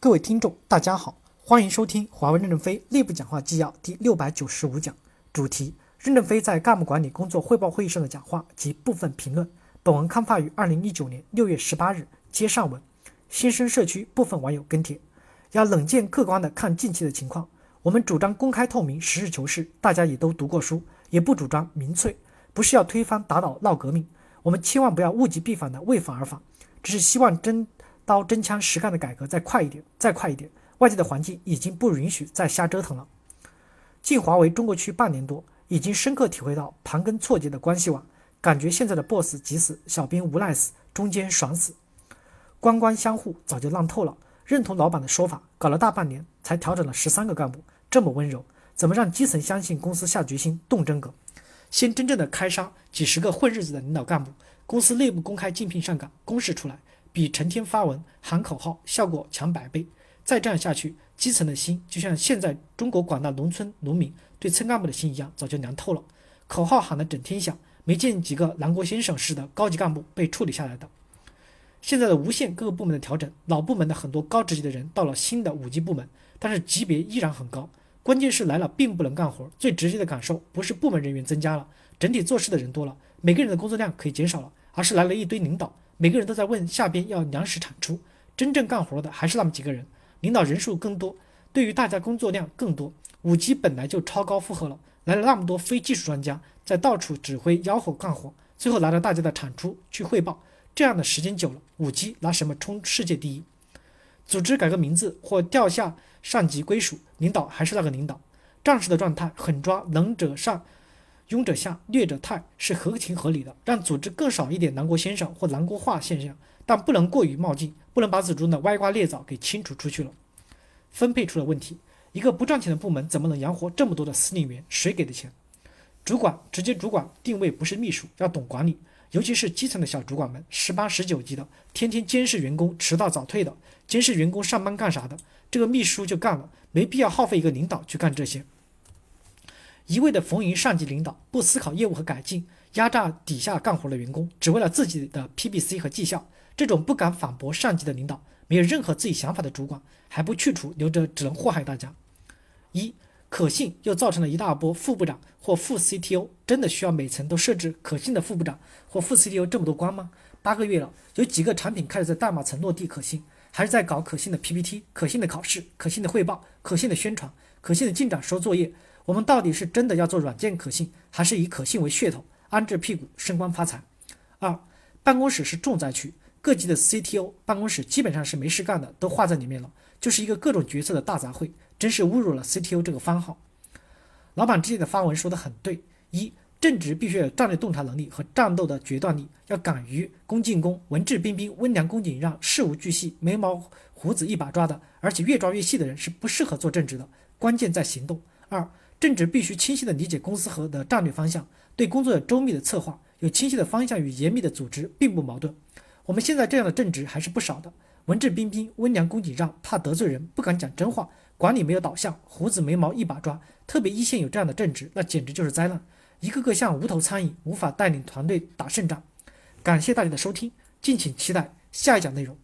各位听众，大家好，欢迎收听华为任正非内部讲话纪要第六百九十五讲，主题：任正非在干部管理工作汇报会议上的讲话及部分评论。本文刊发于二零一九年六月十八日。接上文，新生社区部分网友跟帖：要冷静客观的看近期的情况。我们主张公开透明、实事求是，大家也都读过书，也不主张民粹，不是要推翻、打倒、闹革命。我们千万不要物极必反的为反而反，只是希望真刀真枪实干的改革再快一点，再快一点。外界的环境已经不允许再瞎折腾了。进华为中国区半年多，已经深刻体会到盘根错节的关系网，感觉现在的 boss 急死，小兵无奈死，中间爽死。官官相护早就烂透了。认同老板的说法，搞了大半年才调整了十三个干部，这么温柔，怎么让基层相信公司下决心动真格？先真正的开杀几十个混日子的领导干部，公司内部公开竞聘上岗，公示出来，比成天发文喊口号效果强百倍。再这样下去，基层的心就像现在中国广大农村农民对村干部的心一样，早就凉透了。口号喊得整天响，没见几个南国先生似的高级干部被处理下来的。现在的无线各个部门的调整，老部门的很多高职级的人到了新的五级部门，但是级别依然很高。关键是来了并不能干活，最直接的感受不是部门人员增加了，整体做事的人多了，每个人的工作量可以减少了，而是来了一堆领导，每个人都在问下边要粮食产出，真正干活的还是那么几个人，领导人数更多，对于大家工作量更多。五级本来就超高负荷了，来了那么多非技术专家在到处指挥吆喝干活，最后拿着大家的产出去汇报，这样的时间久了，五级拿什么冲世界第一？组织改个名字或调下。上级归属领导还是那个领导，战士的状态狠抓能者上，庸者下，劣者汰是合情合理的。让组织更少一点南国先生或南国化现象，但不能过于冒进，不能把组中的歪瓜裂枣给清除出去了。分配出了问题，一个不赚钱的部门怎么能养活这么多的司令员？谁给的钱？主管直接主管定位不是秘书，要懂管理，尤其是基层的小主管们，十八十九级的，天天监视员工迟到早退的，监视员工上班干啥的。这个秘书就干了，没必要耗费一个领导去干这些。一味的逢迎上级领导，不思考业务和改进，压榨底下干活的员工，只为了自己的 PBC 和绩效。这种不敢反驳上级的领导，没有任何自己想法的主管，还不去除，留着只能祸害大家。一可信又造成了一大波副部长或副 CTO，真的需要每层都设置可信的副部长或副 CTO 这么多官吗？八个月了，有几个产品开始在代码层落地可信？还是在搞可信的 PPT、可信的考试、可信的汇报、可信的宣传、可信的进展收作业。我们到底是真的要做软件可信，还是以可信为噱头，安置屁股升官发财？二，办公室是重灾区，各级的 CTO 办公室基本上是没事干的，都画在里面了，就是一个各种角色的大杂烩，真是侮辱了 CTO 这个番号。老板之前的发文说的很对，一。正直必须有战略洞察能力和战斗的决断力，要敢于攻进攻，文质彬彬，温良恭俭让，事无巨细，眉毛胡子一把抓的，而且越抓越细的人是不适合做正直的。关键在行动。二，正直必须清晰的理解公司和的战略方向，对工作有周密的策划，有清晰的方向与严密的组织并不矛盾。我们现在这样的正直还是不少的，文质彬彬，温良恭俭让，怕得罪人，不敢讲真话，管理没有导向，胡子眉毛一把抓，特别一线有这样的正直，那简直就是灾难。一个个像无头苍蝇，无法带领团队打胜仗。感谢大家的收听，敬请期待下一讲内容。